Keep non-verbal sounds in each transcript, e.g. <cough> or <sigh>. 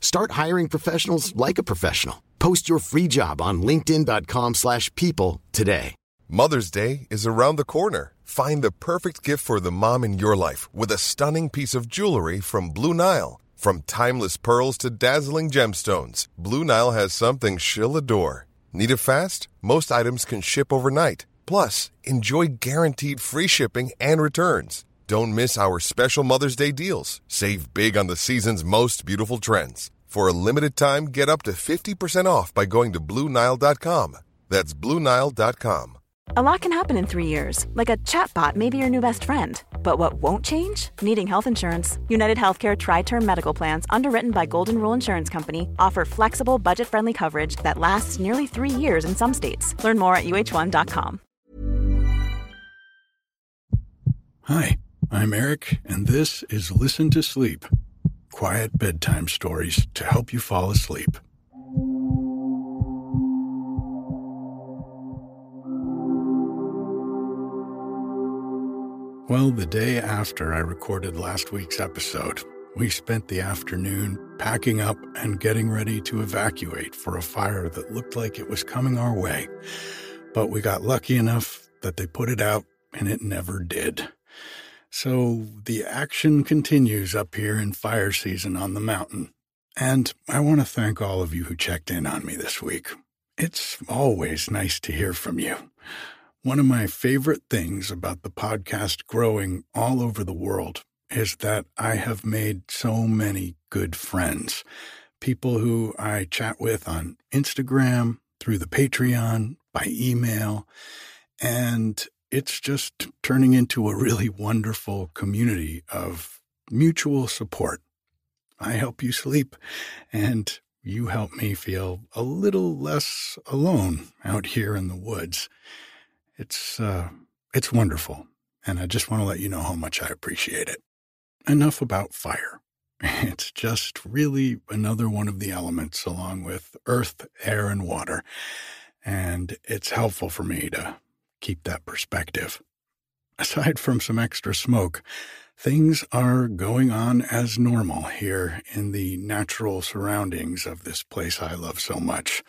Start hiring professionals like a professional. Post your free job on linkedin.com/people slash people today. Mother's Day is around the corner. Find the perfect gift for the mom in your life with a stunning piece of jewelry from Blue Nile. From timeless pearls to dazzling gemstones, Blue Nile has something she'll adore. Need it fast? Most items can ship overnight. Plus, enjoy guaranteed free shipping and returns. Don't miss our special Mother's Day deals. Save big on the season's most beautiful trends. For a limited time, get up to 50% off by going to BlueNile.com. That's BlueNile.com. A lot can happen in three years, like a chatbot may be your new best friend. But what won't change? Needing health insurance. United Healthcare Tri Term Medical Plans, underwritten by Golden Rule Insurance Company, offer flexible, budget friendly coverage that lasts nearly three years in some states. Learn more at uh1.com. Hi, I'm Eric, and this is Listen to Sleep quiet bedtime stories to help you fall asleep. Well, the day after I recorded last week's episode, we spent the afternoon packing up and getting ready to evacuate for a fire that looked like it was coming our way. But we got lucky enough that they put it out and it never did. So the action continues up here in fire season on the mountain. And I want to thank all of you who checked in on me this week. It's always nice to hear from you. One of my favorite things about the podcast growing all over the world is that I have made so many good friends. People who I chat with on Instagram, through the Patreon, by email. And it's just turning into a really wonderful community of mutual support. I help you sleep, and you help me feel a little less alone out here in the woods. It's uh, it's wonderful, and I just want to let you know how much I appreciate it. Enough about fire. <laughs> It's just really another one of the elements along with earth, air, and water. And it's helpful for me to keep that perspective. Aside from some extra smoke, things are going on as normal here in the natural surroundings of this place I love so much.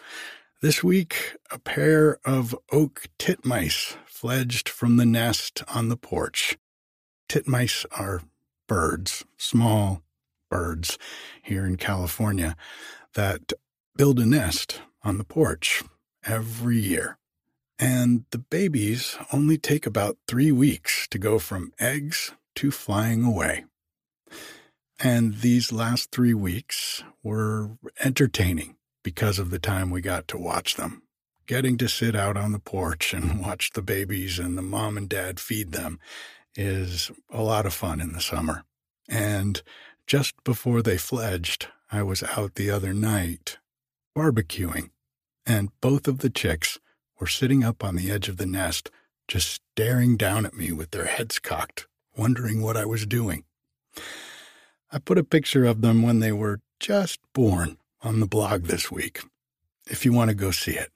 This week, a pair of oak titmice fledged from the nest on the porch. Titmice are birds, small birds here in California that build a nest on the porch every year. And the babies only take about three weeks to go from eggs to flying away. And these last three weeks were entertaining because of the time we got to watch them. Getting to sit out on the porch and <laughs> watch the babies and the mom and dad feed them is a lot of fun in the summer. And just before they fledged, I was out the other night barbecuing, and both of the chicks were sitting up on the edge of the nest, just staring down at me with their heads cocked, wondering what I was doing. I put a picture of them when they were just born on the blog this week, if you want to go see it.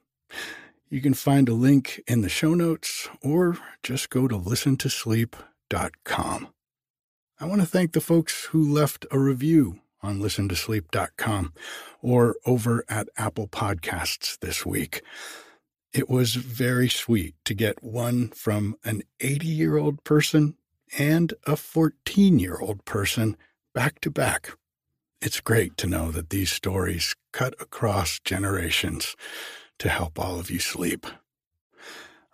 You can find a link in the show notes or just go to listentosleep.com. I want to thank the folks who left a review on listentosleep.com or over at Apple Podcasts this week. It was very sweet to get one from an 80 year old person and a 14 year old person back to back. It's great to know that these stories cut across generations to help all of you sleep.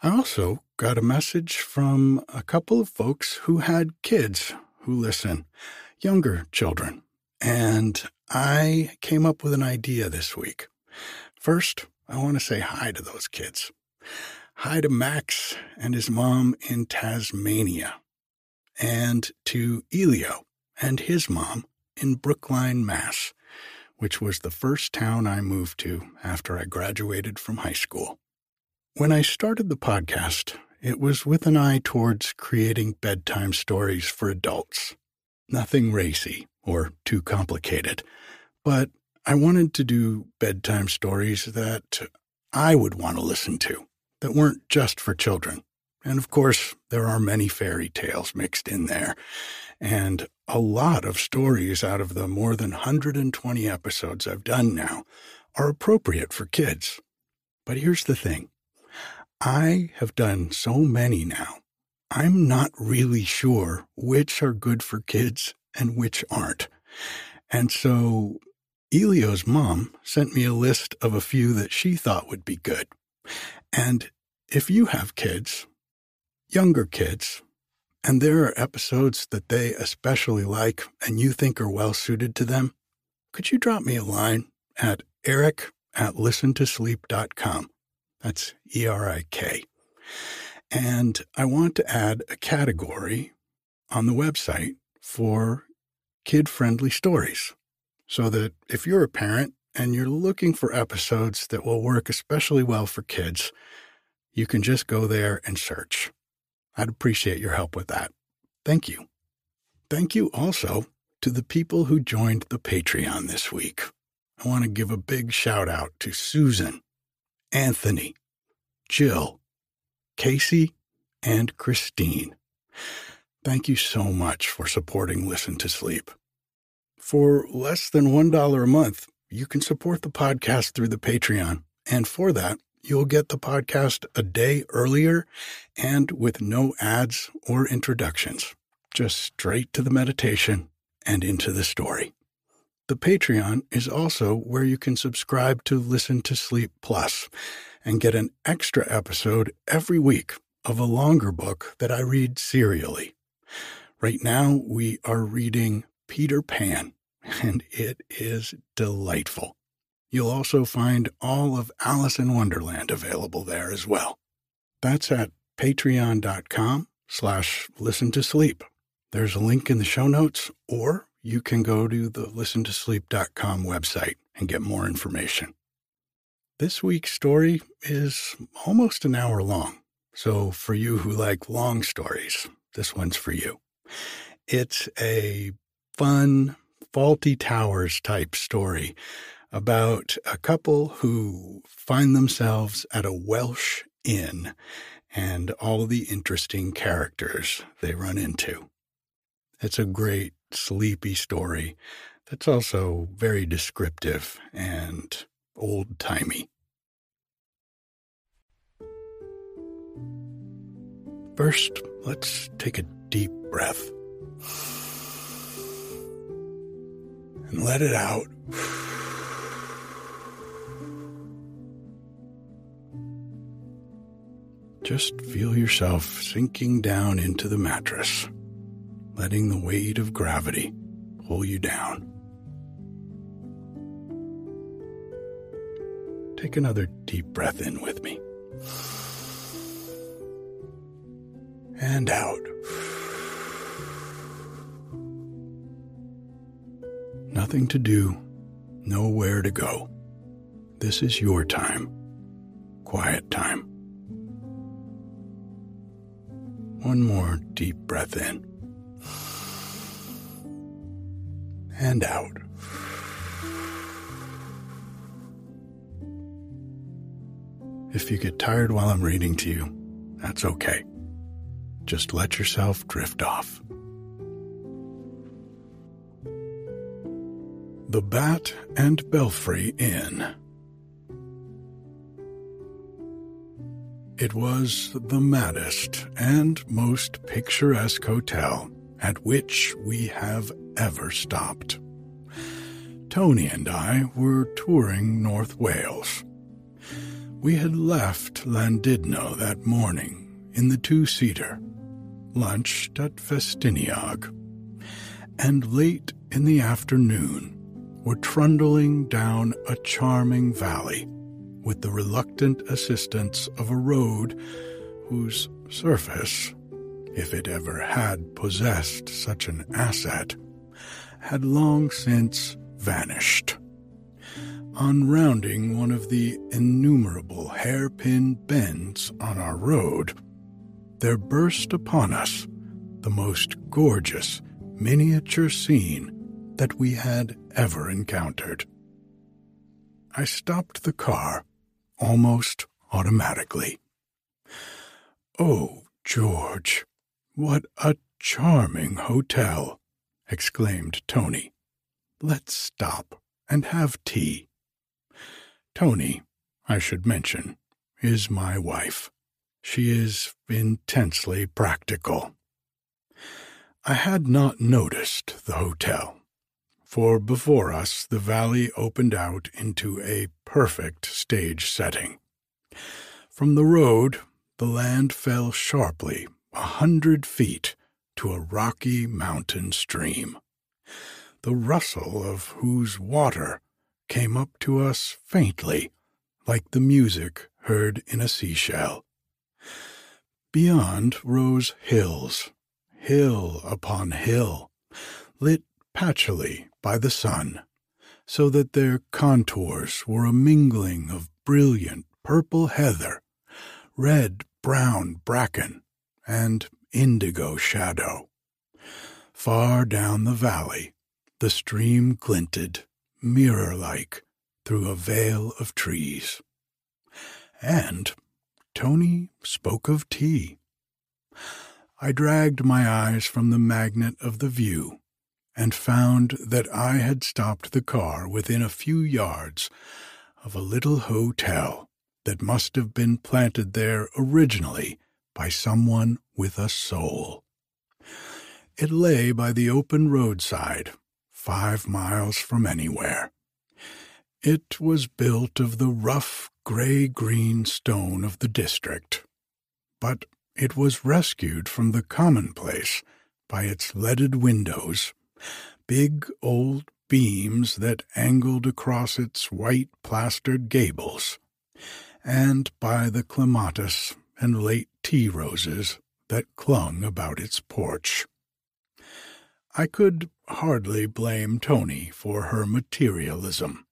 I also got a message from a couple of folks who had kids who listen, younger children, and I came up with an idea this week. First, I want to say hi to those kids. Hi to Max and his mom in Tasmania, and to Elio and his mom in Brookline, Mass, which was the first town I moved to after I graduated from high school. When I started the podcast, it was with an eye towards creating bedtime stories for adults. Nothing racy or too complicated, but I wanted to do bedtime stories that I would want to listen to, that weren't just for children. And of course, there are many fairy tales mixed in there, and a lot of stories out of the more than 120 episodes I've done now are appropriate for kids. But here's the thing I have done so many now, I'm not really sure which are good for kids and which aren't. And so Elio's mom sent me a list of a few that she thought would be good. And if you have kids, younger kids, and there are episodes that they especially like and you think are well suited to them, could you drop me a line at eric at listentosleep.com? That's E R I K. And I want to add a category on the website for kid friendly stories so that if you're a parent and you're looking for episodes that will work especially well for kids, you can just go there and search. I'd appreciate your help with that. Thank you. Thank you also to the people who joined the Patreon this week. I want to give a big shout out to Susan, Anthony, Jill, Casey, and Christine. Thank you so much for supporting Listen to Sleep. For less than $1 a month, you can support the podcast through the Patreon. And for that, you'll get the podcast a day earlier and with no ads or introductions, just straight to the meditation and into the story. The Patreon is also where you can subscribe to Listen to Sleep Plus and get an extra episode every week of a longer book that I read serially. Right now, we are reading Peter Pan, and it is delightful. You'll also find all of Alice in Wonderland available there as well. That's at patreon.com slash listen to sleep. There's a link in the show notes, or you can go to the listentosleep.com website and get more information. This week's story is almost an hour long, so for you who like long stories, this one's for you. It's a fun, Fawlty Towers type story about a couple who find themselves at a Welsh inn and all the interesting characters they run into. It's a great, sleepy story that's also very descriptive and old timey. First, let's take a deep breath and let it out. Just feel yourself sinking down into the mattress, letting the weight of gravity pull you down. Take another deep breath in with me. And out. Nothing to do, nowhere to go. This is your time, quiet time. One more deep breath in and out. If you get tired while I'm reading to you, that's okay. Just let yourself drift off. The Bat and Belfry Inn. It was the maddest and most picturesque hotel at which we have ever stopped. Tony and I were touring North Wales. We had left Llandudno that morning in the two seater, lunched at Festiniog, and late in the afternoon were trundling down a charming valley with the reluctant assistance of a road whose surface, if it ever had possessed such an asset, had long since vanished. On rounding one of the innumerable hairpin bends on our road, there burst upon us the most gorgeous miniature scene that we had ever encountered. I stopped the car almost automatically. Oh, George, what a charming hotel! exclaimed Tony. Let's stop and have tea. Tony, I should mention, is my wife. She is intensely practical. I had not noticed the hotel, for before us the valley opened out into a perfect stage setting. From the road, the land fell sharply a hundred feet to a rocky mountain stream, the rustle of whose water came up to us faintly, like the music heard in a seashell. Beyond rose hills, hill upon hill, lit patchily by the sun, so that their contours were a mingling of brilliant purple heather, red brown bracken, and indigo shadow. Far down the valley, the stream glinted, mirror like, through a veil of trees. And Tony spoke of tea. I dragged my eyes from the magnet of the view and found that I had stopped the car within a few yards of a little hotel that must have been planted there originally by someone with a soul. It lay by the open roadside, five miles from anywhere. It was built of the rough gray green stone of the district, but it was rescued from the commonplace by its leaded windows, big old beams that angled across its white plastered gables, and by the clematis and late tea roses that clung about its porch. I could hardly blame Tony for her materialism.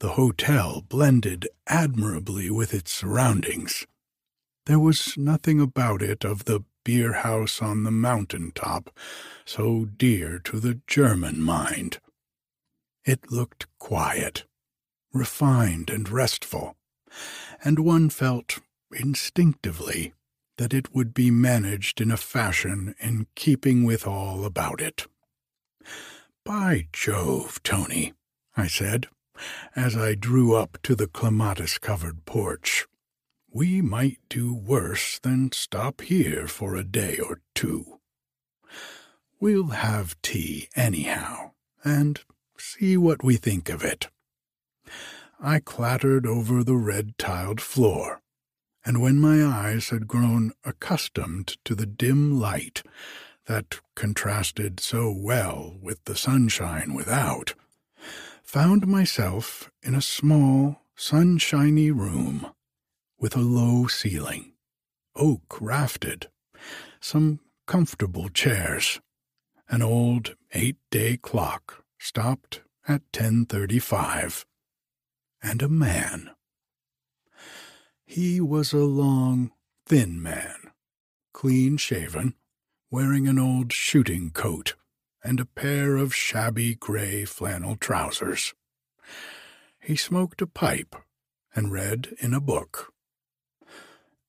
The hotel blended admirably with its surroundings. There was nothing about it of the beer house on the mountain top, so dear to the German mind. It looked quiet, refined, and restful, and one felt instinctively that it would be managed in a fashion in keeping with all about it. By Jove, Tony, I said, as I drew up to the clematis covered porch. We might do worse than stop here for a day or two. We'll have tea anyhow, and see what we think of it. I clattered over the red tiled floor, and when my eyes had grown accustomed to the dim light that contrasted so well with the sunshine without, found myself in a small, sunshiny room with a low ceiling, oak rafted, some comfortable chairs, an old eight-day clock stopped at 10:35, and a man. He was a long, thin man, clean-shaven, wearing an old shooting coat and a pair of shabby gray flannel trousers. He smoked a pipe and read in a book.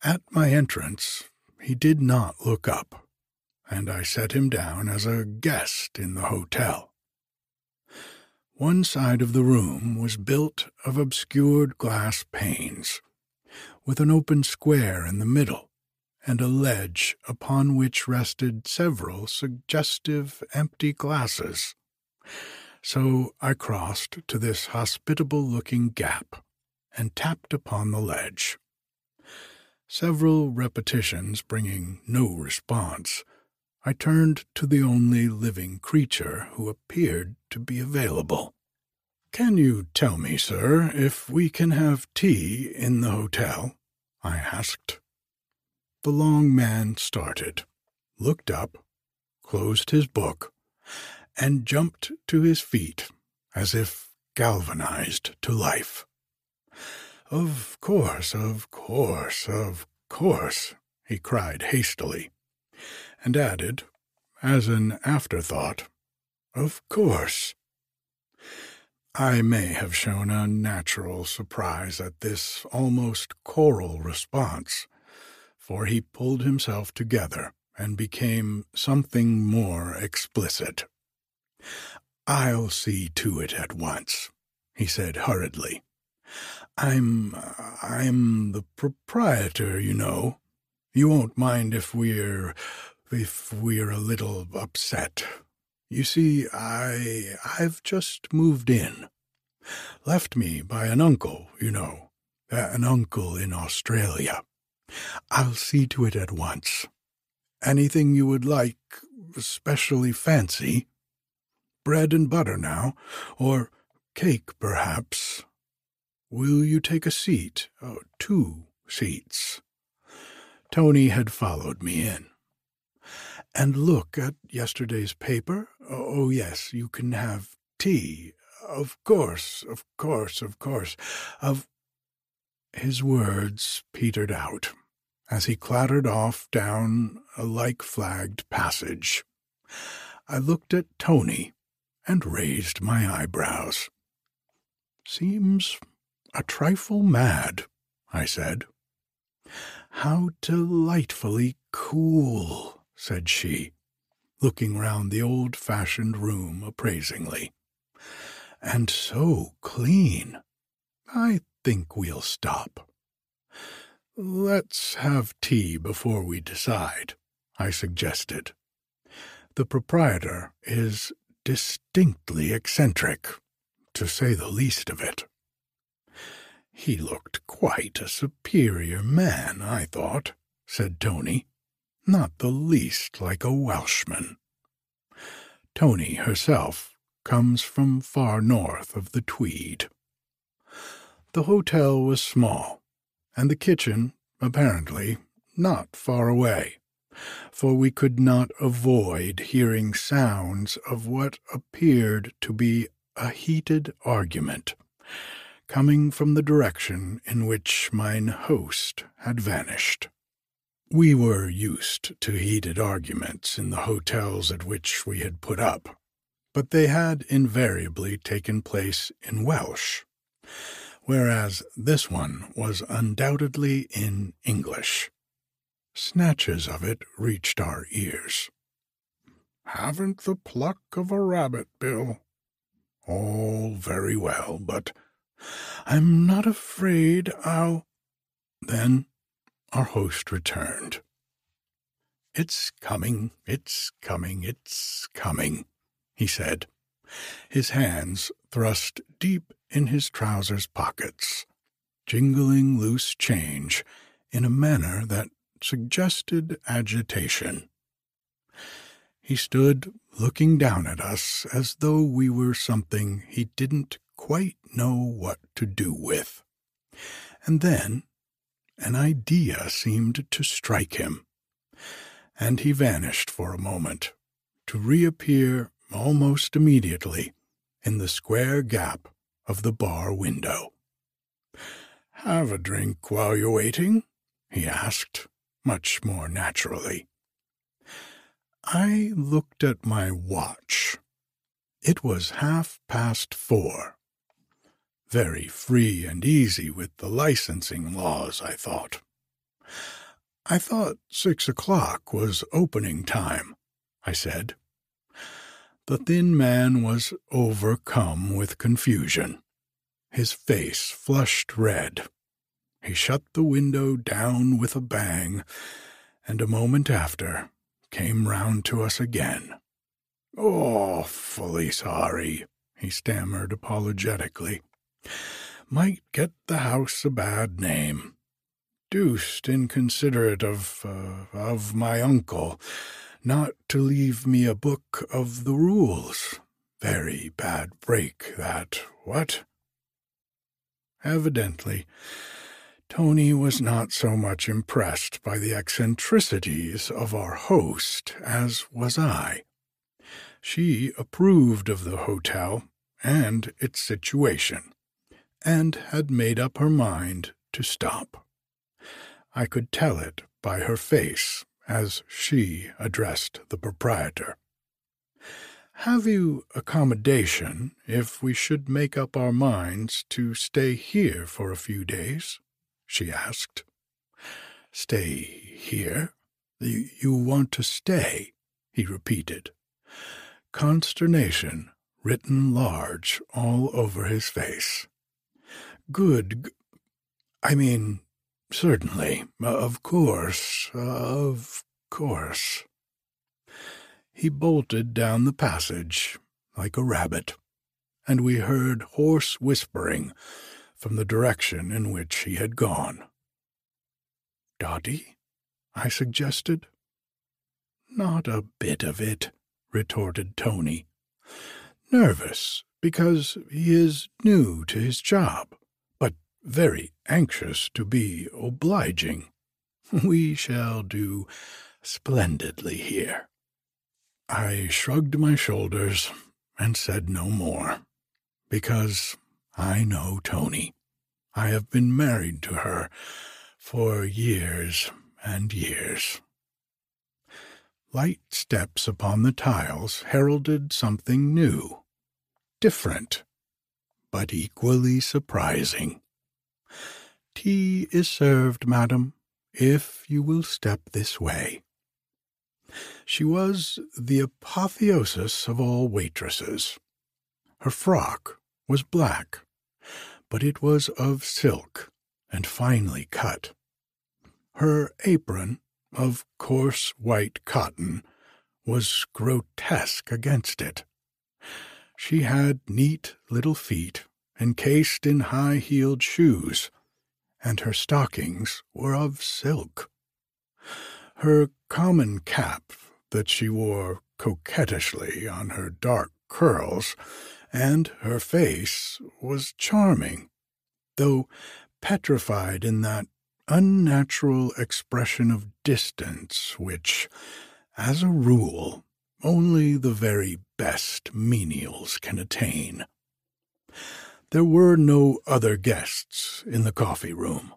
At my entrance, he did not look up, and I set him down as a guest in the hotel. One side of the room was built of obscured glass panes, with an open square in the middle and a ledge upon which rested several suggestive empty glasses. So I crossed to this hospitable looking gap and tapped upon the ledge. Several repetitions bringing no response, I turned to the only living creature who appeared to be available. Can you tell me, sir, if we can have tea in the hotel? I asked. The long man started, looked up, closed his book, and jumped to his feet as if galvanized to life. Of course, of course, of course, he cried hastily, and added, as an afterthought, Of course. I may have shown a natural surprise at this almost choral response, for he pulled himself together and became something more explicit. I'll see to it at once, he said hurriedly. I'm I'm the proprietor, you know. You won't mind if we're if we're a little upset. You see, I I've just moved in. Left me by an uncle, you know, uh, an uncle in Australia. I'll see to it at once. Anything you would like, especially fancy? Bread and butter now, or cake, perhaps. Will you take a seat? Oh, two seats. Tony had followed me in. And look at yesterday's paper. Oh, oh, yes, you can have tea. Of course, of course, of course. Of. His words petered out as he clattered off down a like flagged passage. I looked at Tony and raised my eyebrows. Seems a trifle mad, I said. How delightfully cool, said she, looking round the old fashioned room appraisingly. And so clean. I think we'll stop. Let's have tea before we decide, I suggested. The proprietor is distinctly eccentric, to say the least of it. He looked quite a superior man, I thought, said Tony, not the least like a Welshman. Tony herself comes from far north of the Tweed. The hotel was small, and the kitchen, apparently, not far away, for we could not avoid hearing sounds of what appeared to be a heated argument coming from the direction in which mine host had vanished. We were used to heated arguments in the hotels at which we had put up, but they had invariably taken place in Welsh, whereas this one was undoubtedly in English. Snatches of it reached our ears. Haven't the pluck of a rabbit, Bill. All very well, but I'm not afraid I'll. Then our host returned. It's coming, it's coming, it's coming, he said, his hands thrust deep in his trousers pockets, jingling loose change in a manner that suggested agitation. He stood looking down at us as though we were something he didn't quite know what to do with. And then an idea seemed to strike him, and he vanished for a moment, to reappear almost immediately in the square gap of the bar window. Have a drink while you're waiting? he asked, much more naturally. I looked at my watch. It was half past four. Very free and easy with the licensing laws, I thought. I thought six o'clock was opening time, I said. The thin man was overcome with confusion. His face flushed red. He shut the window down with a bang, and a moment after came round to us again. Oh, Awfully sorry, he stammered apologetically. Might get the house a bad name. Deuced inconsiderate of, uh, of my uncle, not to leave me a book of the rules. Very bad break, that, what? Evidently, Tony was not so much impressed by the eccentricities of our host as was I. She approved of the hotel and its situation, and had made up her mind to stop. I could tell it by her face as she addressed the proprietor. Have you accommodation if we should make up our minds to stay here for a few days? she asked. Stay here? You want to stay? he repeated. Consternation written large all over his face. Good. I mean, certainly, of course, of course. He bolted down the passage like a rabbit, and we heard hoarse whispering from the direction in which he had gone. Dotty? I suggested. Not a bit of it, retorted Tony. Nervous because he is new to his job, very anxious to be obliging. <laughs> We shall do splendidly here. I shrugged my shoulders and said no more, because I know Tony. I have been married to her for years and years. Light steps upon the tiles heralded something new, different, but equally surprising. Tea is served, madam, if you will step this way. She was the apotheosis of all waitresses. Her frock was black, but it was of silk and finely cut. Her apron of coarse white cotton was grotesque against it. She had neat little feet encased in high heeled shoes, and her stockings were of silk. Her common cap that she wore coquettishly on her dark curls, and her face was charming, though petrified in that unnatural expression of distance which, as a rule, only the very best menials can attain. There were no other guests in the coffee room,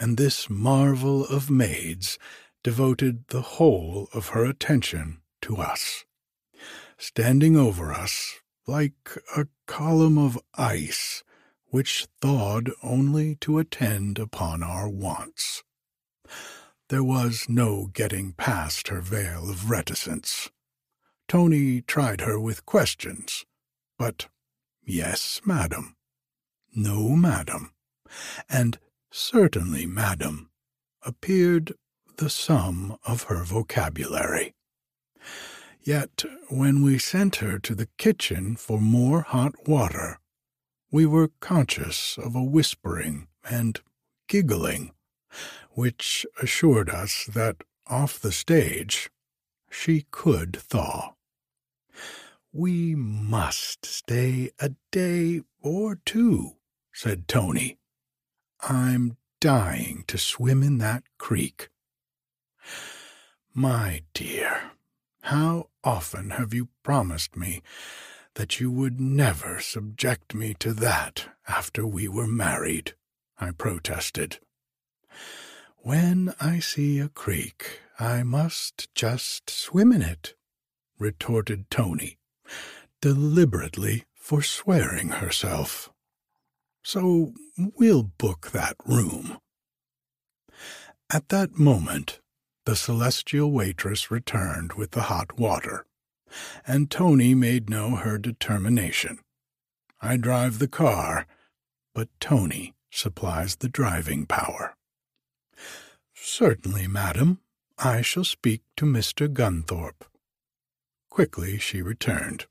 and this marvel of maids devoted the whole of her attention to us. Standing over us like a column of ice which thawed only to attend upon our wants. There was no getting past her veil of reticence. Tony tried her with questions, but yes, madam, no, madam, and certainly, madam, appeared the sum of her vocabulary. Yet when we sent her to the kitchen for more hot water, we were conscious of a whispering and giggling, which assured us that off the stage she could thaw. We must stay a day or two, said Tony. I'm dying to swim in that creek. My dear, how often have you promised me that you would never subject me to that after we were married, I protested. When I see a creek, I must just swim in it, retorted Tony, deliberately forswearing herself. So we'll book that room. At that moment, the celestial waitress returned with the hot water and Tony made know her determination. I drive the car, but Tony supplies the driving power. Certainly, madam, I shall speak to Mr. Gunthorpe. Quickly she returned.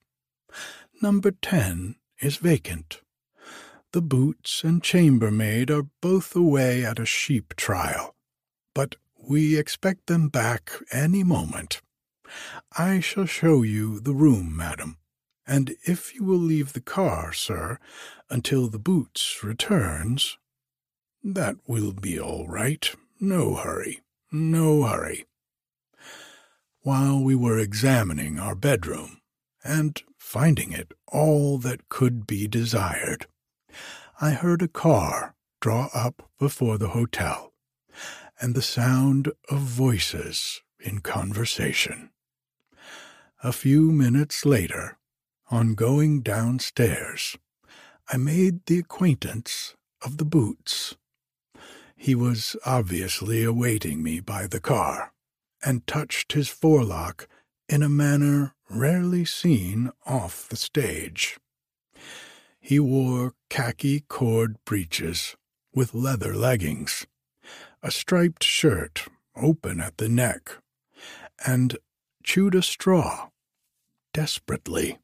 Number ten is vacant. The boots and chambermaid are both away at a sheep trial, but we expect them back any moment. I shall show you the room, madam, and if you will leave the car, sir, until the boots returns, that will be all right. No hurry, no hurry. While we were examining our bedroom, and finding it all that could be desired, I heard a car draw up before the hotel, and the sound of voices in conversation. A few minutes later, on going downstairs, I made the acquaintance of the boots. He was obviously awaiting me by the car, and touched his forelock in a manner rarely seen off the stage. He wore khaki cord breeches with leather leggings, a striped shirt open at the neck, and chewed a straw desperately.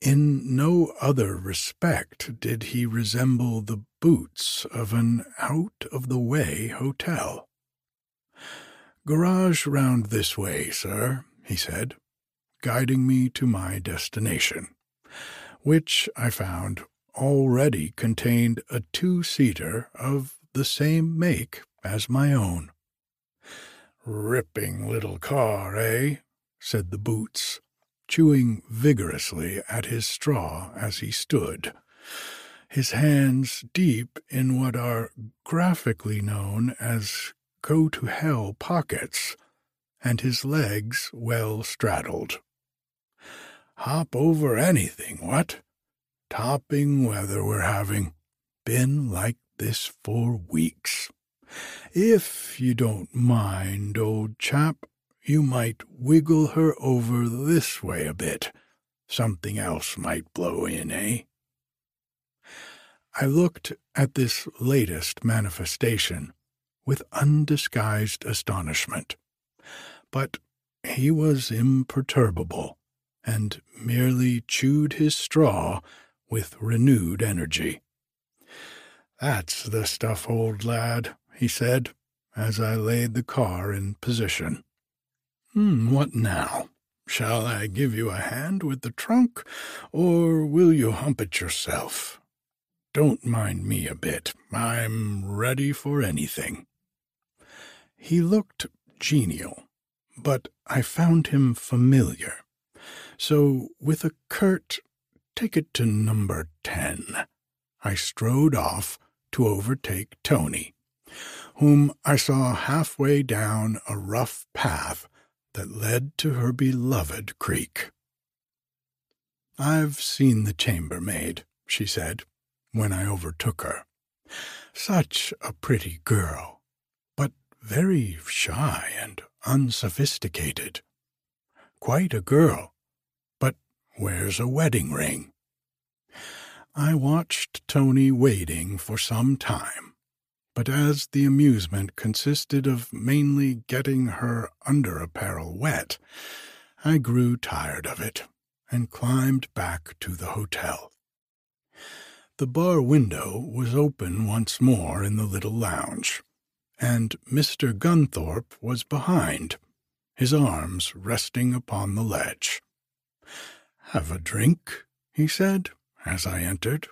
In no other respect did he resemble the boots of an out of the way hotel. Garage round this way, sir, he said, guiding me to my destination, which I found already contained a two seater of the same make as my own. Ripping little car, eh? said the boots, chewing vigorously at his straw as he stood, his hands deep in what are graphically known as go to hell pockets, and his legs well straddled. Hop over anything, what? Topping weather we're having. Been like this for weeks. If you don't mind, old chap, you might wiggle her over this way a bit. Something else might blow in, eh? I looked at this latest manifestation with undisguised astonishment, but he was imperturbable and merely chewed his straw with renewed energy. That's the stuff, old lad, he said, as I laid the car in position. Hmm, what now? Shall I give you a hand with the trunk, or will you hump it yourself? Don't mind me a bit. I'm ready for anything. He looked genial, but I found him familiar. So, with a curt, take it to number ten, I strode off to overtake Tony, whom I saw halfway down a rough path that led to her beloved creek. I've seen the chambermaid, she said, when I overtook her. Such a pretty girl, but very shy and unsophisticated. Quite a girl, wears a wedding ring. I watched Tony waiting for some time but as the amusement consisted of mainly getting her under apparel wet, I grew tired of it and climbed back to the hotel. The bar window was open once more in the little lounge, and Mr. Gunthorpe was behind, his arms resting upon the ledge. Have a drink, he said as I entered.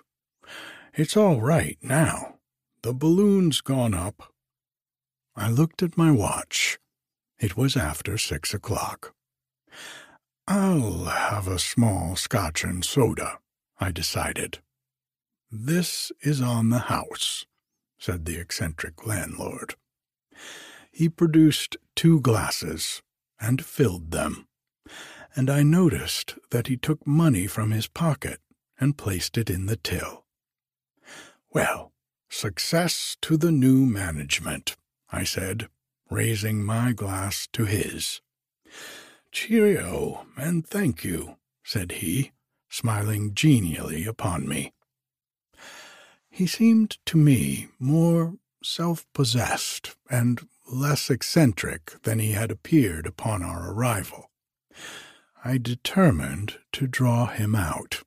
It's all right now. The balloon's gone up. I looked at my watch. It was after six o'clock. I'll have a small scotch and soda, I decided. This is on the house, said the eccentric landlord. He produced two glasses and filled them, and I noticed that he took money from his pocket and placed it in the till. Well, Success to the new management, I said, raising my glass to his. Cheerio, and thank you, said he, smiling genially upon me. He seemed to me more self possessed and less eccentric than he had appeared upon our arrival. I determined to draw him out.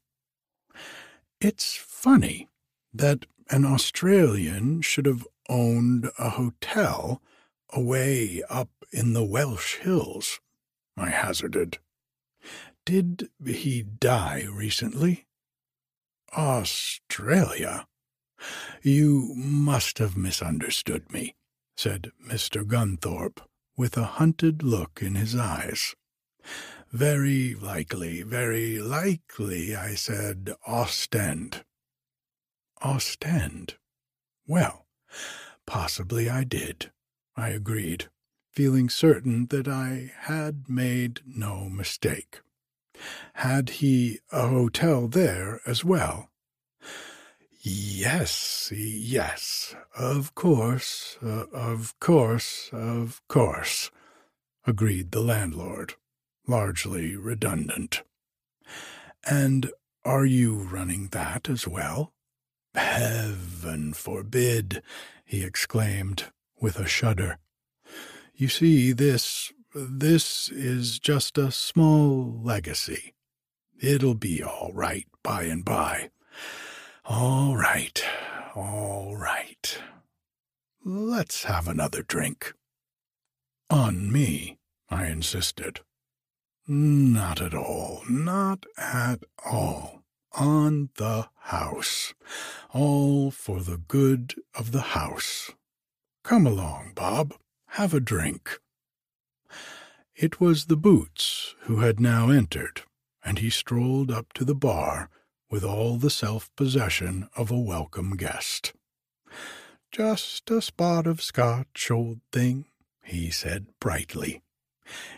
It's funny that an Australian should have owned a hotel away up in the Welsh hills, I hazarded. Did he die recently? Australia? You must have misunderstood me, said Mr. Gunthorpe, with a hunted look in his eyes. Very likely, very likely, I said Ostend. Ostend? Well, possibly I did, I agreed, feeling certain that I had made no mistake. Had he a hotel there as well? Yes, yes, of course, uh, of course, of course, agreed the landlord, largely redundant. And are you running that as well? Heaven forbid, he exclaimed with a shudder. You see, this, this is just a small legacy. It'll be all right by and by. All right, all right. Let's have another drink. On me, I insisted. Not at all, not at all. On the house. All for the good of the house. Come along, Bob. Have a drink. It was the Boots who had now entered, and he strolled up to the bar with all the self possession of a welcome guest. Just a spot of Scotch, old thing, he said brightly.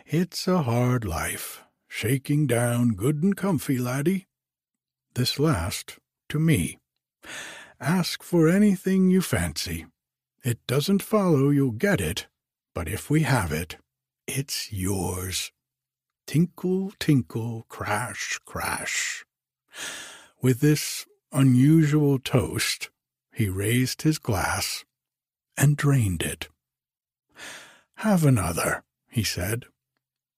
It's a hard life, shaking down good and comfy, laddie. This last to me. Ask for anything you fancy. It doesn't follow you'll get it, but if we have it, it's yours. Tinkle, tinkle, crash, crash. With this unusual toast, he raised his glass and drained it. Have another, he said.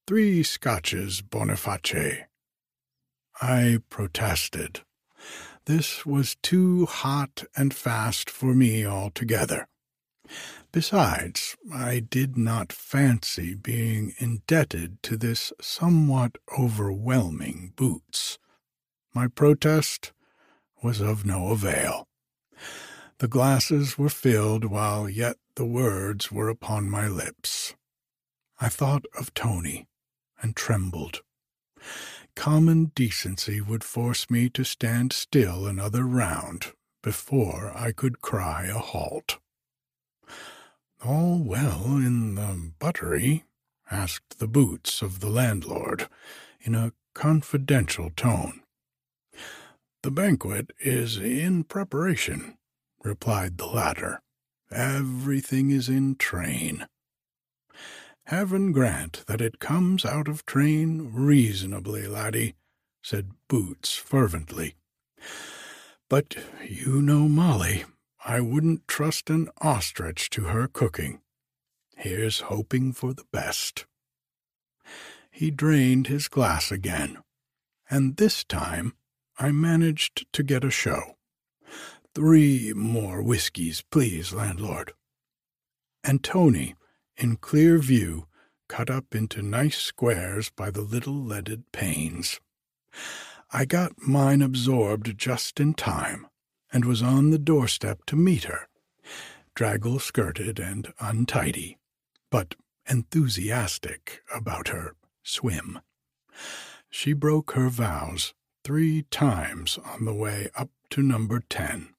Three scotches, Boniface. I protested. This was too hot and fast for me altogether. Besides, I did not fancy being indebted to this somewhat overwhelming Boots. My protest was of no avail. The glasses were filled while yet the words were upon my lips. I thought of Tony and trembled. Common decency would force me to stand still another round before I could cry a halt. All well in the buttery? asked the boots of the landlord in a confidential tone. The banquet is in preparation, replied the latter. Everything is in train. Heaven grant that it comes out of train reasonably, laddie, said Boots fervently. But you know Molly. I wouldn't trust an ostrich to her cooking. Here's hoping for the best. He drained his glass again, and this time I managed to get a show. Three more whiskies, please, landlord. And Tony, in clear view, cut up into nice squares by the little leaded panes. I got mine absorbed just in time, and was on the doorstep to meet her, draggle skirted and untidy, but enthusiastic about her swim. She broke her vows three times on the way up to number 10,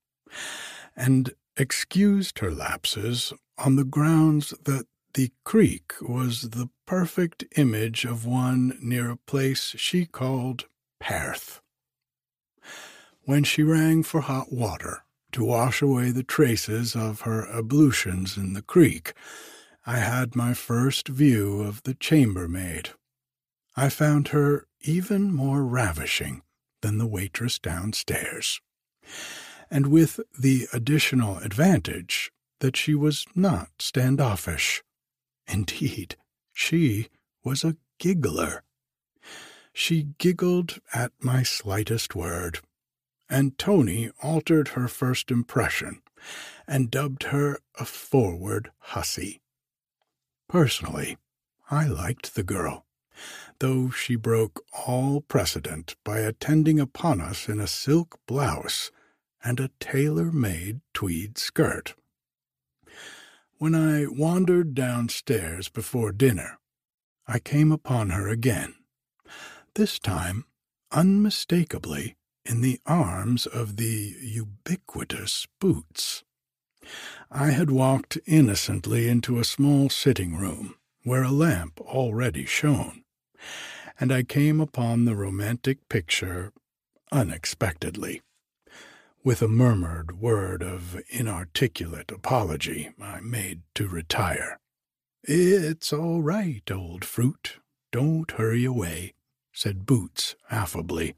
and excused her lapses on the grounds that the creek was the perfect image of one near a place she called Perth. When she rang for hot water to wash away the traces of her ablutions in the creek, I had my first view of the chambermaid. I found her even more ravishing than the waitress downstairs, and with the additional advantage that she was not standoffish. Indeed, she was a giggler. She giggled at my slightest word, and Tony altered her first impression and dubbed her a forward hussy. Personally, I liked the girl, though she broke all precedent by attending upon us in a silk blouse and a tailor made tweed skirt. When I wandered downstairs before dinner, I came upon her again, this time unmistakably in the arms of the ubiquitous Boots. I had walked innocently into a small sitting room where a lamp already shone, and I came upon the romantic picture unexpectedly. With a murmured word of inarticulate apology, I made to retire. It's all right, old fruit. Don't hurry away, said Boots affably.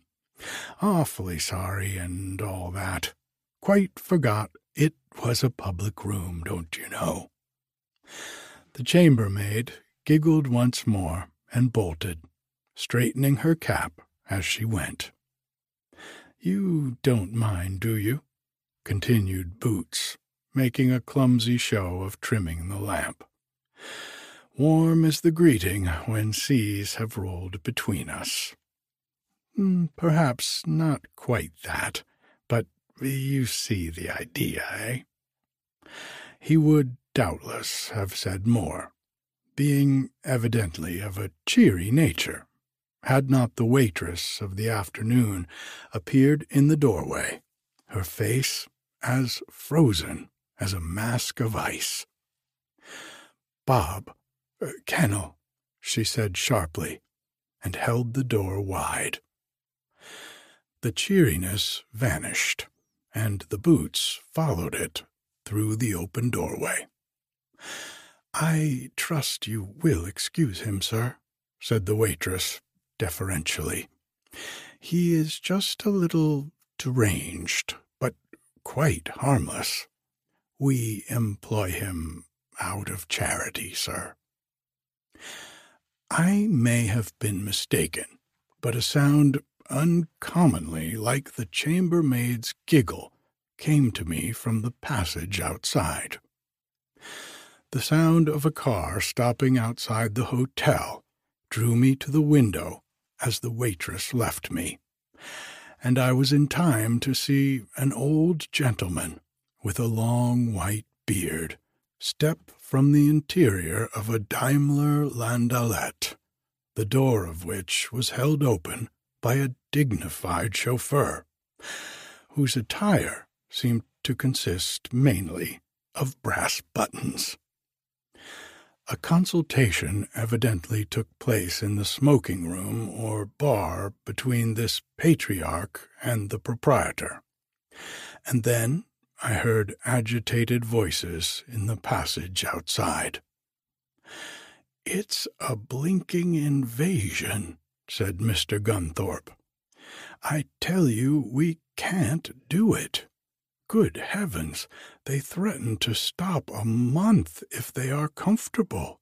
Awfully sorry and all that. Quite forgot it was a public room, don't you know? The chambermaid giggled once more and bolted, straightening her cap as she went. You don't mind, do you? continued Boots, making a clumsy show of trimming the lamp. Warm is the greeting when seas have rolled between us. Hmm, perhaps not quite that, but you see the idea, eh? He would doubtless have said more, being evidently of a cheery nature, had not the waitress of the afternoon appeared in the doorway, her face as frozen as a mask of ice. Bob, uh, Kennel, she said sharply, and held the door wide. The cheeriness vanished, and the boots followed it through the open doorway. I trust you will excuse him, sir, said the waitress, deferentially. He is just a little deranged, but quite harmless. We employ him out of charity, sir. I may have been mistaken, but a sound uncommonly like the chambermaid's giggle came to me from the passage outside. The sound of a car stopping outside the hotel drew me to the window as the waitress left me, and I was in time to see an old gentleman with a long white beard step from the interior of a Daimler landaulet, the door of which was held open by a dignified chauffeur, whose attire seemed to consist mainly of brass buttons. A consultation evidently took place in the smoking room or bar between this patriarch and the proprietor, and then I heard agitated voices in the passage outside. It's a blinking invasion, said Mr. Gunthorpe. I tell you, we can't do it. Good heavens, they threaten to stop a month if they are comfortable.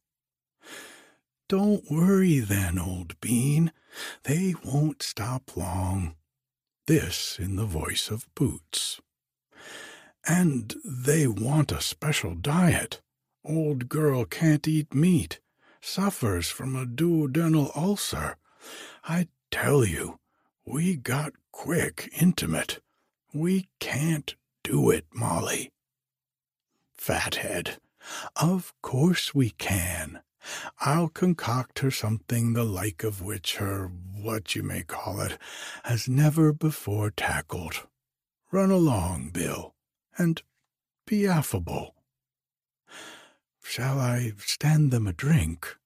Don't worry then, old bean. They won't stop long. This in the voice of Boots. And they want a special diet. Old girl can't eat meat, suffers from a duodenal ulcer. I tell you, we got quick intimate. We can't do it, Molly. Fathead, of course we can. I'll concoct her something the like of which her, what you may call it, has never before tackled. Run along, Bill, and be affable. Shall I stand them a drink?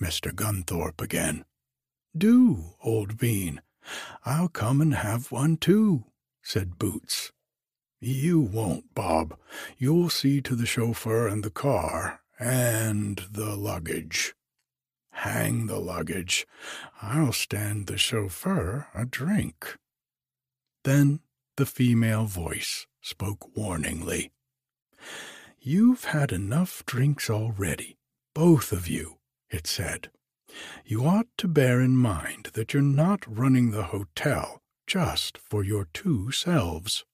Mr. Gunthorpe again. Do, old bean. I'll come and have one too, said Boots. You won't, Bob. You'll see to the chauffeur and the car, and the luggage. Hang the luggage. I'll stand the chauffeur a drink. Then the female voice spoke warningly. You've had enough drinks already, both of you, it said. You ought to bear in mind that you're not running the hotel just for your two selves.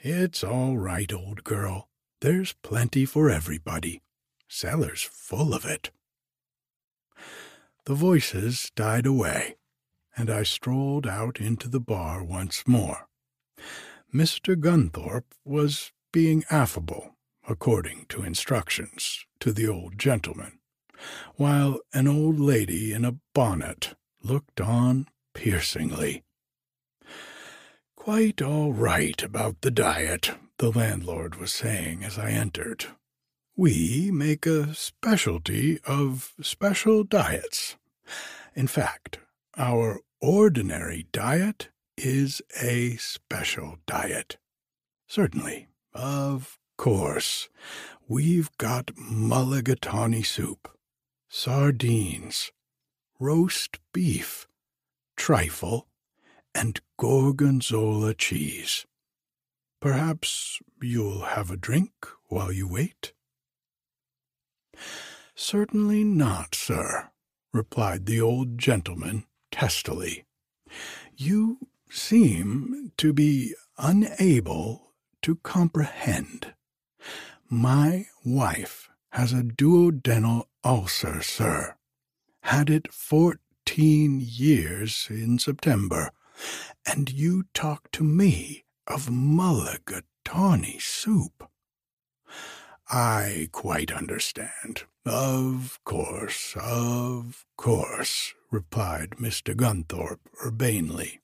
It's all right, old girl. There's plenty for everybody. Cellar's full of it. The voices died away, and I strolled out into the bar once more. Mr. Gunthorpe was being affable, according to instructions, to the old gentleman, while an old lady in a bonnet looked on piercingly. Quite all right about the diet, the landlord was saying as I entered. We make a specialty of special diets. In fact, our ordinary diet is a special diet. Certainly, of course, we've got mulligatawny soup, sardines, roast beef, trifle, and gorgonzola cheese. Perhaps you'll have a drink while you wait? Certainly not, sir, replied the old gentleman testily. You seem to be unable to comprehend. My wife has a duodenal ulcer, sir. Had it fourteen years in September, and you talk to me of mulligatawny soup. I quite understand. Of course, of course, replied Mr. Gunthorpe urbanely.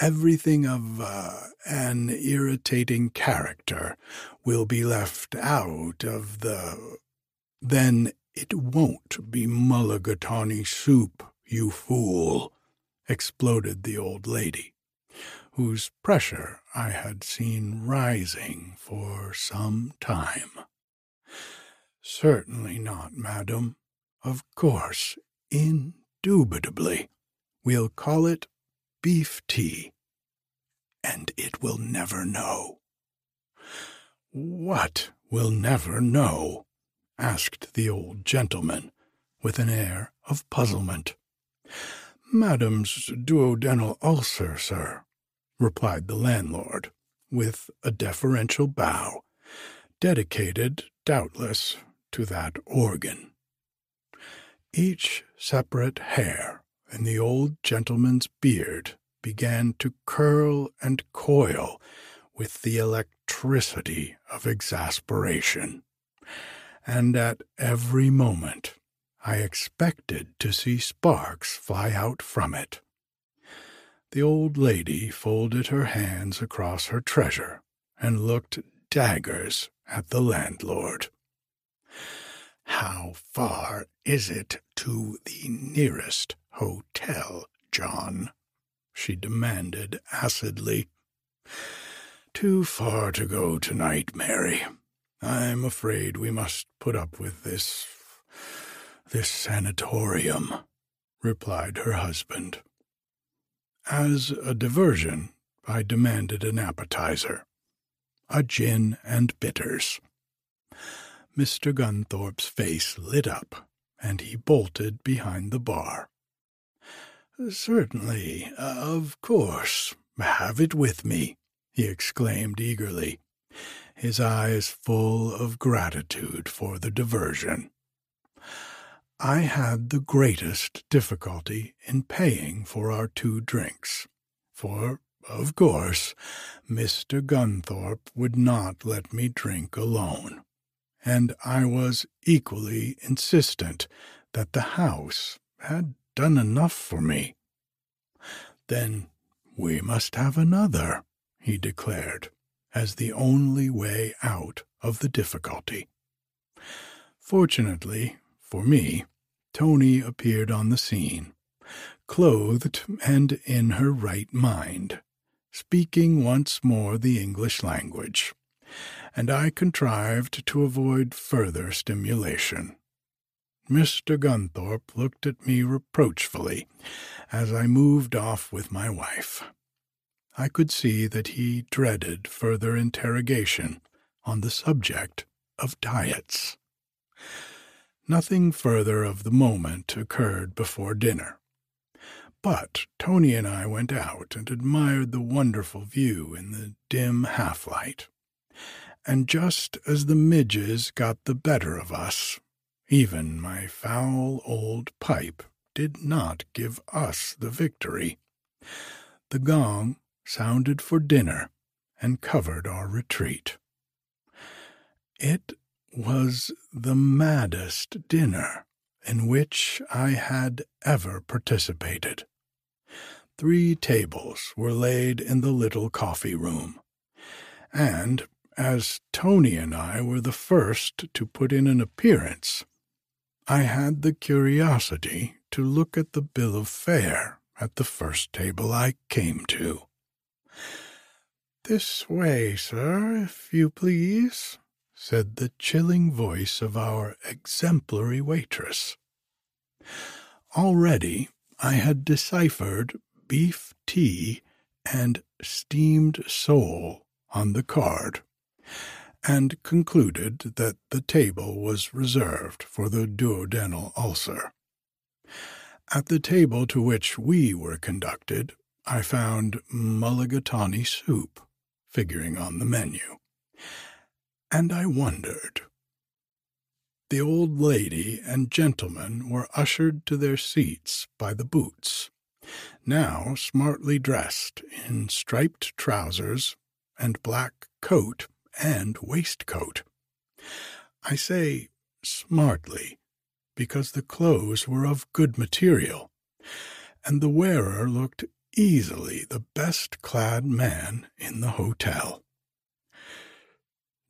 Everything of uh, an irritating character will be left out of the. Then it won't be mulligatawny soup, you fool, exploded the old lady, whose pressure I had seen rising for some time. Certainly not, madam. Of course, indubitably. We'll call it beef tea, and it will never know. What will never know? asked the old gentleman, with an air of puzzlement. Madam's duodenal ulcer, sir, replied the landlord, with a deferential bow, dedicated, doubtless, to that organ. Each separate hair in the old gentleman's beard began to curl and coil with the electricity of exasperation, and at every moment I expected to see sparks fly out from it. The old lady folded her hands across her treasure and looked daggers at the landlord. How far is it to the nearest hotel, John? she demanded acidly. Too far to go tonight, Mary. I'm afraid we must put up with this this sanatorium, replied her husband. As a diversion, I demanded an appetizer, a gin and bitters. Mr. Gunthorpe's face lit up, and he bolted behind the bar. Certainly, of course, have it with me, he exclaimed eagerly, his eyes full of gratitude for the diversion. I had the greatest difficulty in paying for our two drinks, for, of course, Mr. Gunthorpe would not let me drink alone, and I was equally insistent that the house had done enough for me. Then we must have another, he declared, as the only way out of the difficulty. Fortunately, for me, Tony appeared on the scene, clothed and in her right mind, speaking once more the English language, and I contrived to avoid further stimulation. Mr. Gunthorpe looked at me reproachfully as I moved off with my wife. I could see that he dreaded further interrogation on the subject of diets. Nothing further of the moment occurred before dinner. But Tony and I went out and admired the wonderful view in the dim half light. And just as the midges got the better of us, even my foul old pipe did not give us the victory. The gong sounded for dinner and covered our retreat. It was the maddest dinner in which I had ever participated. Three tables were laid in the little coffee room, and as Tony and I were the first to put in an appearance, I had the curiosity to look at the bill of fare at the first table I came to. This way, sir, if you please, said the chilling voice of our exemplary waitress. Already I had deciphered beef tea and steamed sole on the card, and concluded that the table was reserved for the duodenal ulcer. At the table to which we were conducted, I found mulligatawny soup figuring on the menu and I wondered. The old lady and gentleman were ushered to their seats by the boots, now smartly dressed in striped trousers and black coat and waistcoat. I say smartly because the clothes were of good material, and the wearer looked easily the best clad man in the hotel.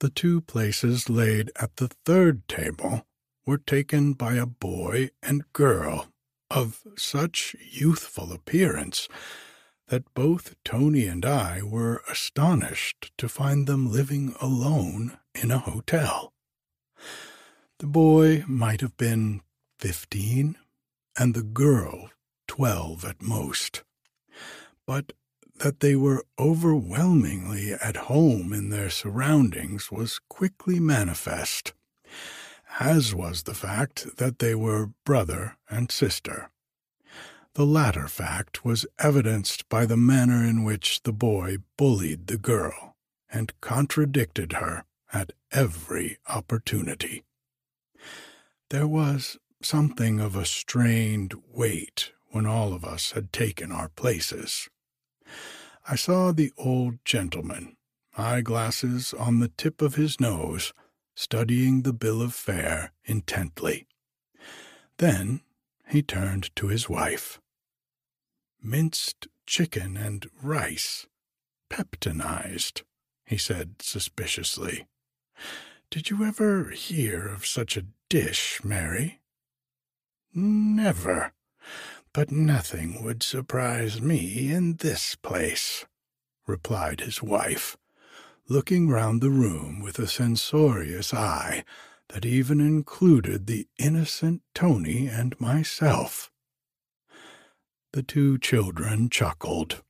The two places laid at the third table were taken by a boy and girl of such youthful appearance that both Tony and I were astonished to find them living alone in a hotel. The boy might have been fifteen, and the girl twelve at most. But that they were overwhelmingly at home in their surroundings was quickly manifest, as was the fact that they were brother and sister. The latter fact was evidenced by the manner in which the boy bullied the girl and contradicted her at every opportunity. There was something of a strained wait when all of us had taken our places. I saw the old gentleman, eyeglasses on the tip of his nose, studying the bill of fare intently. Then he turned to his wife. Minced chicken and rice, peptonized, he said suspiciously. Did you ever hear of such a dish, Mary? Never, but nothing would surprise me in this place, replied his wife, looking round the room with a censorious eye that even included the innocent Tony and myself. The two children chuckled.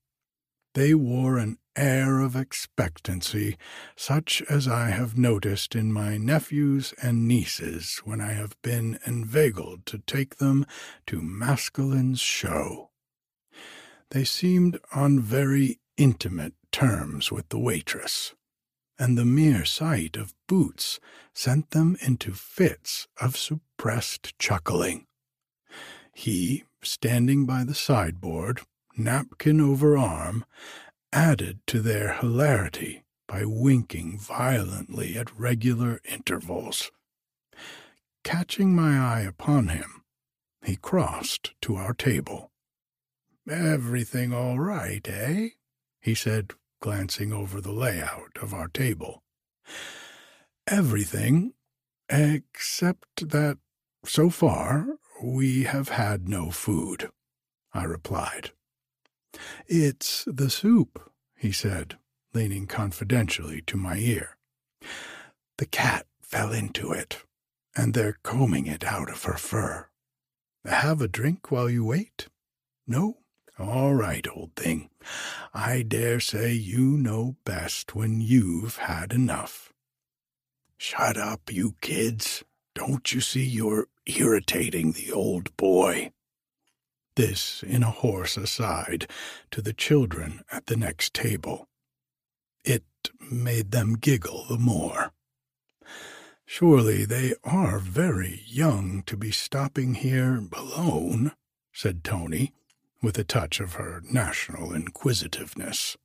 They wore an air of expectancy, such as I have noticed in my nephews and nieces when I have been inveigled to take them to Maskelyne's show. They seemed on very intimate terms with the waitress, and the mere sight of boots sent them into fits of suppressed chuckling. He, standing by the sideboard, napkin over arm, added to their hilarity by winking violently at regular intervals. Catching my eye upon him, he crossed to our table. Everything all right, eh? he said, glancing over the layout of our table. Everything, except that so far we have had no food, I replied. It's the soup, he said, leaning confidentially to my ear. The cat fell into it, and they're combing it out of her fur. Have a drink while you wait? No? All right, old thing. I dare say you know best when you've had enough. Shut up, you kids. Don't you see you're irritating the old boy. This in a hoarse aside to the children at the next table. It made them giggle the more. Surely they are very young to be stopping here alone, said Tony, with a touch of her national inquisitiveness.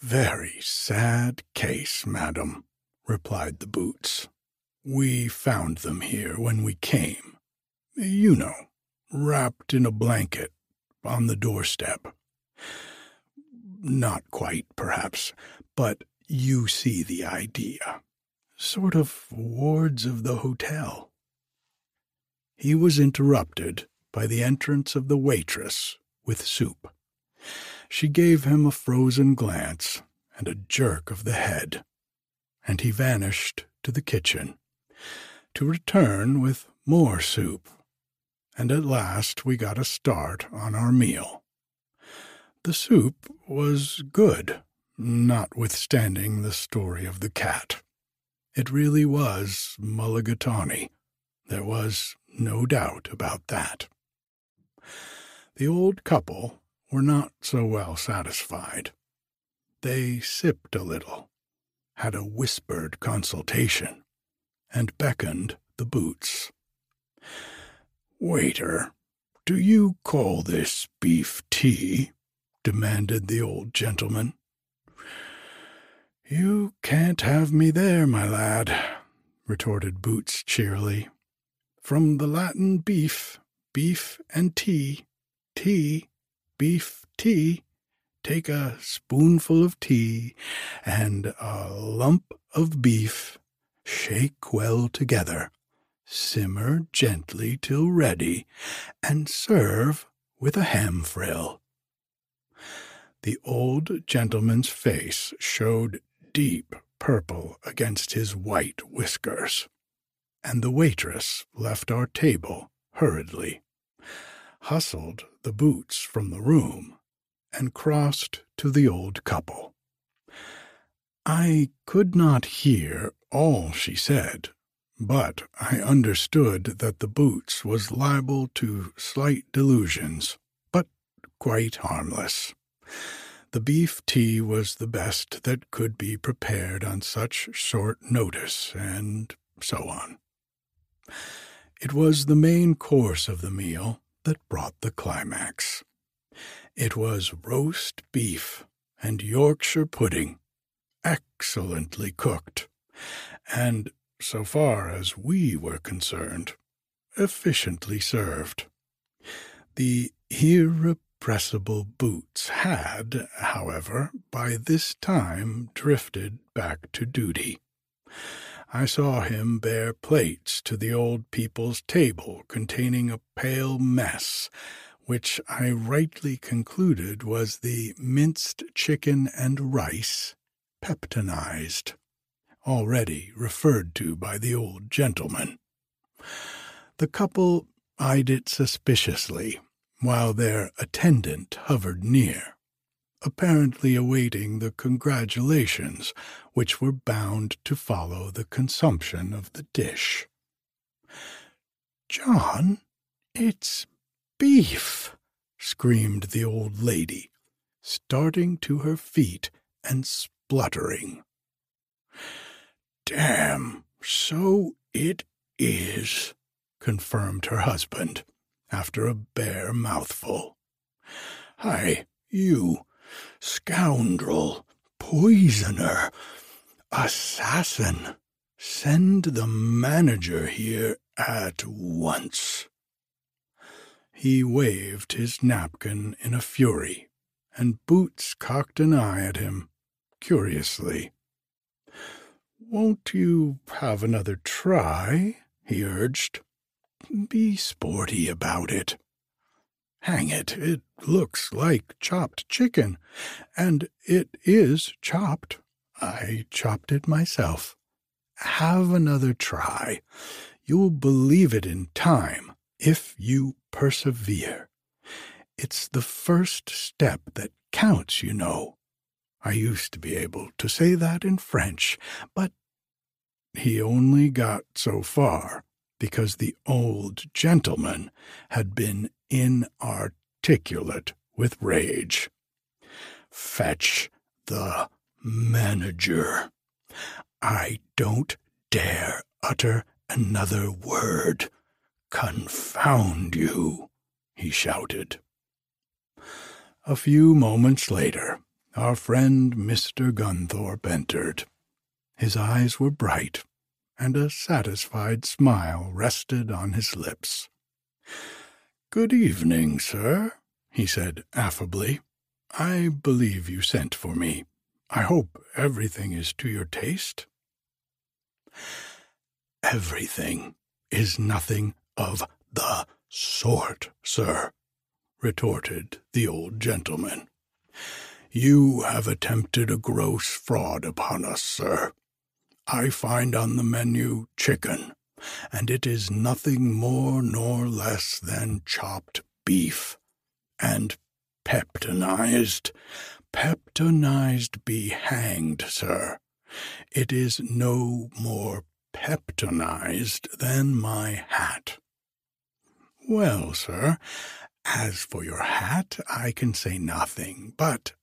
Very sad case, madam, replied the boots. We found them here when we came. You know, wrapped in a blanket on the doorstep. Not quite, perhaps, but you see the idea. Sort of wards of the hotel. He was interrupted by the entrance of the waitress with soup. She gave him a frozen glance and a jerk of the head, and he vanished to the kitchen, to return with more soup, and at last we got a start on our meal. The soup was good, notwithstanding the story of the cat. It really was mulligatawny. There was no doubt about that. The old couple were not so well satisfied. They sipped a little, had a whispered consultation, and beckoned the boots. Waiter, do you call this beef tea? demanded the old gentleman. You can't have me there, my lad, retorted Boots cheerily. From the Latin beef, beef and tea, tea, beef, tea, take a spoonful of tea and a lump of beef, shake well together, simmer gently till ready, and serve with a ham frill. The old gentleman's face showed deep purple against his white whiskers, and the waitress left our table hurriedly, hustled the boots from the room, and crossed to the old couple. I could not hear all she said, but I understood that the boots was liable to slight delusions, but quite harmless. The beef tea was the best that could be prepared on such short notice, and so on. It was the main course of the meal that brought the climax. It was roast beef and Yorkshire pudding, excellently cooked, and, so far as we were concerned, efficiently served. The irrepressible Boots had, however, by this time drifted back to duty. I saw him bear plates to the old people's table containing a pale mess, which I rightly concluded was the minced chicken and rice, peptonized, already referred to by the old gentleman. The couple eyed it suspiciously, while their attendant hovered near, apparently awaiting the congratulations which were bound to follow the consumption of the dish. John, it's beef, screamed the old lady, starting to her feet and spluttering. Damn, so it is, confirmed her husband, after a bare mouthful. Hi, you, scoundrel, poisoner, assassin, send the manager here at once. He waved his napkin in a fury, and Boots cocked an eye at him, curiously. Won't you have another try? he urged. Be sporty about it. Hang it, it looks like chopped chicken, and it is chopped. I chopped it myself. Have another try. You'll believe it in time if you persevere. It's the first step that counts, you know. I used to be able to say that in French, but he only got so far because the old gentleman had been inarticulate with rage. Fetch the manager. I don't dare utter another word. Confound you, he shouted. A few moments later, our friend Mr. Gunthorpe entered. His eyes were bright, and a satisfied smile rested on his lips. Good evening, sir, he said affably. I believe you sent for me. I hope everything is to your taste. Everything is nothing of the sort, sir, retorted the old gentleman. You have attempted a gross fraud upon us, sir. I find on the menu chicken, and it is nothing more nor less than chopped beef, and peptonized. Peptonized be hanged, sir. It is no more peptonized than my hat. Well, sir, as for your hat, I can say nothing, but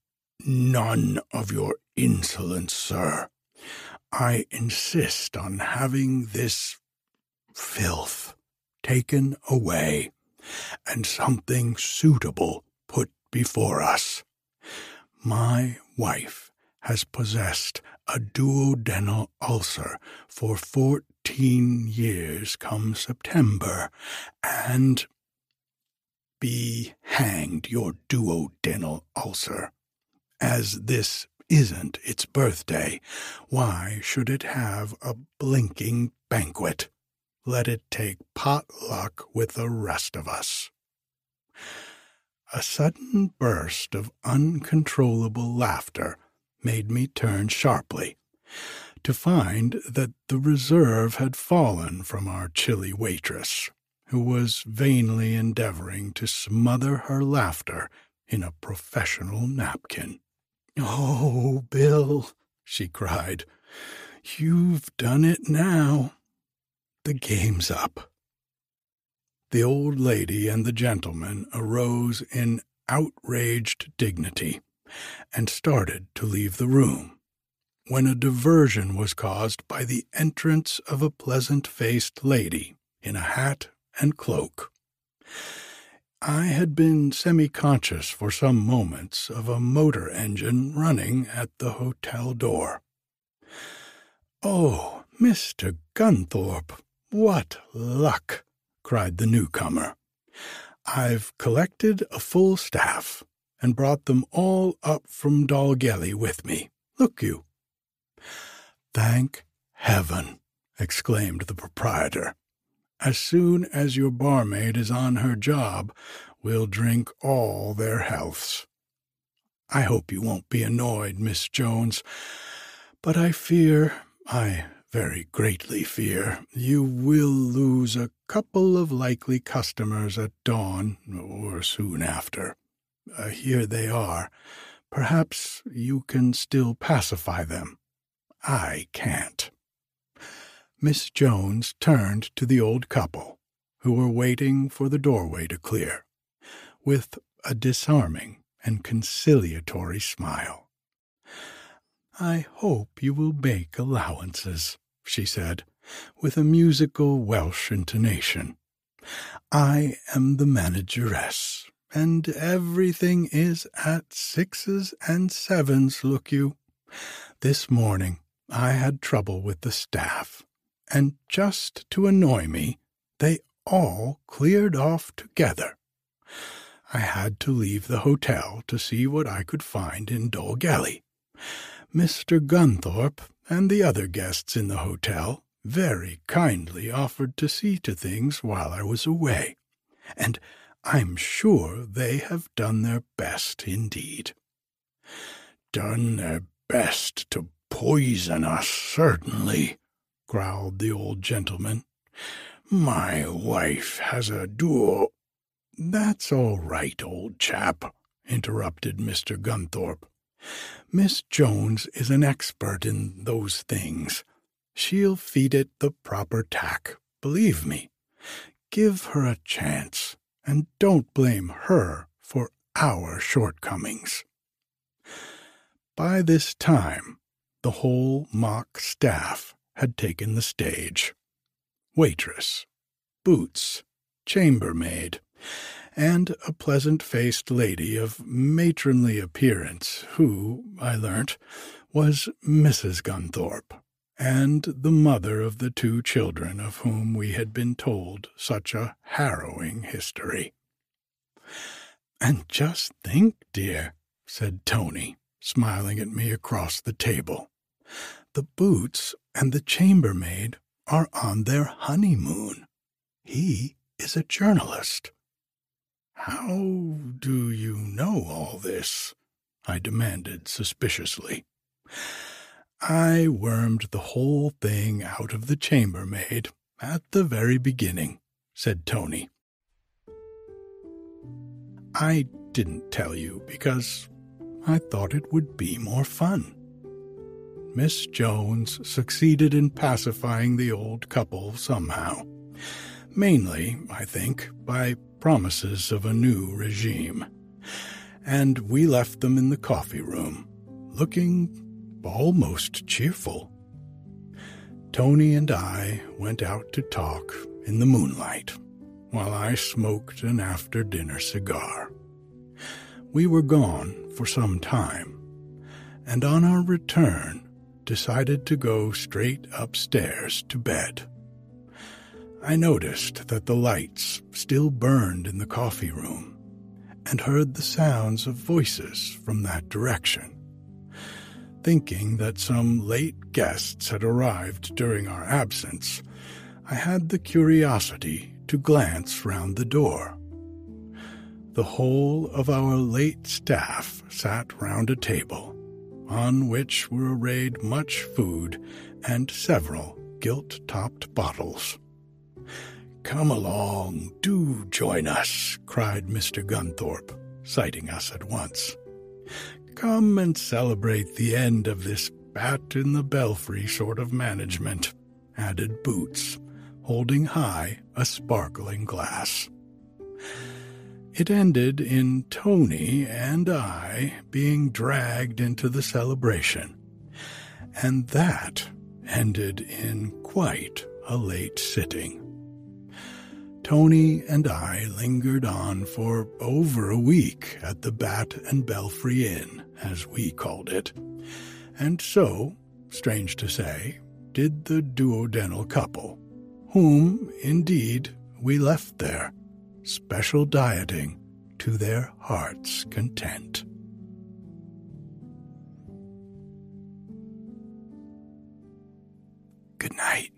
none of your insolence, sir. I insist on having this filth taken away and something suitable put before us. My wife has possessed a duodenal ulcer for fourteen years come September, and be hanged your duodenal ulcer. As this isn't its birthday, why should it have a blinking banquet? Let it take pot luck with the rest of us. A sudden burst of uncontrollable laughter made me turn sharply, to find that the reserve had fallen from our chilly waitress, who was vainly endeavoring to smother her laughter in a professional napkin. Oh, Bill, she cried, you've done it now. The game's up. The old lady and the gentleman arose in outraged dignity and started to leave the room, when a diversion was caused by the entrance of a pleasant faced lady in a hat and cloak. I had been semi conscious for some moments of a motor engine running at the hotel door. Oh, Mr. Gunthorpe, what luck! cried the newcomer. I've collected a full staff and brought them all up from Dolgelly with me. Look you. Thank heaven, exclaimed the proprietor. As soon as your barmaid is on her job, we'll drink all their healths. I hope you won't be annoyed, Miss Jones, but I fear I very greatly fear you will lose a couple of likely customers at dawn or soon after. Uh, here they are. Perhaps you can still pacify them. I can't. Miss Jones turned to the old couple, who were waiting for the doorway to clear, with a disarming and conciliatory smile. I hope you will make allowances, she said, with a musical Welsh intonation. I am the manageress, and everything is at sixes and sevens, look you. This morning I had trouble with the staff, and just to annoy me, they all cleared off together. I had to leave the hotel to see what I could find in Dolgelly. Mr. Gunthorpe and the other guests in the hotel very kindly offered to see to things while I was away, and I'm sure they have done their best indeed. Done their best to poison us, certainly, growled the old gentleman. My wife has a duo. That's all right, old chap, interrupted Mr. Gunthorpe. Miss Jones is an expert in those things. She'll feed it the proper tack, believe me. Give her a chance, and don't blame her for our shortcomings. By this time, the whole mock staff had taken the stage. Waitress, boots, chambermaid, and a pleasant faced lady of matronly appearance, who, I learnt, was Mrs. Gunthorpe, and the mother of the two children of whom we had been told such a harrowing history. And just think, dear, said Tony, smiling at me across the table. The boots and the chambermaid are on their honeymoon. He is a journalist. How do you know all this? I demanded suspiciously. I wormed the whole thing out of the chambermaid at the very beginning, said Tony. I didn't tell you because I thought it would be more fun. Miss Jones succeeded in pacifying the old couple somehow, mainly, I think, by promises of a new regime. And we left them in the coffee room, looking almost cheerful. Tony and I went out to talk in the moonlight while I smoked an after dinner cigar. We were gone for some time, and on our return decided to go straight upstairs to bed. I noticed that the lights still burned in the coffee room and heard the sounds of voices from that direction. Thinking that some late guests had arrived during our absence, I had the curiosity to glance round the door. The whole of our late staff sat round a table, on which were arrayed much food and several gilt topped bottles. Come along, do join us, cried Mr. Gunthorpe, sighting us at once. Come and celebrate the end of this bat in the belfry sort of management, added Boots, holding high a sparkling glass. It ended in Tony and I being dragged into the celebration, and that ended in quite a late sitting. Tony and I lingered on for over a week at the Bat and Belfry Inn, as we called it, and so, strange to say, did the duodenal couple, whom, indeed, we left there, special dieting to their heart's content. Good night.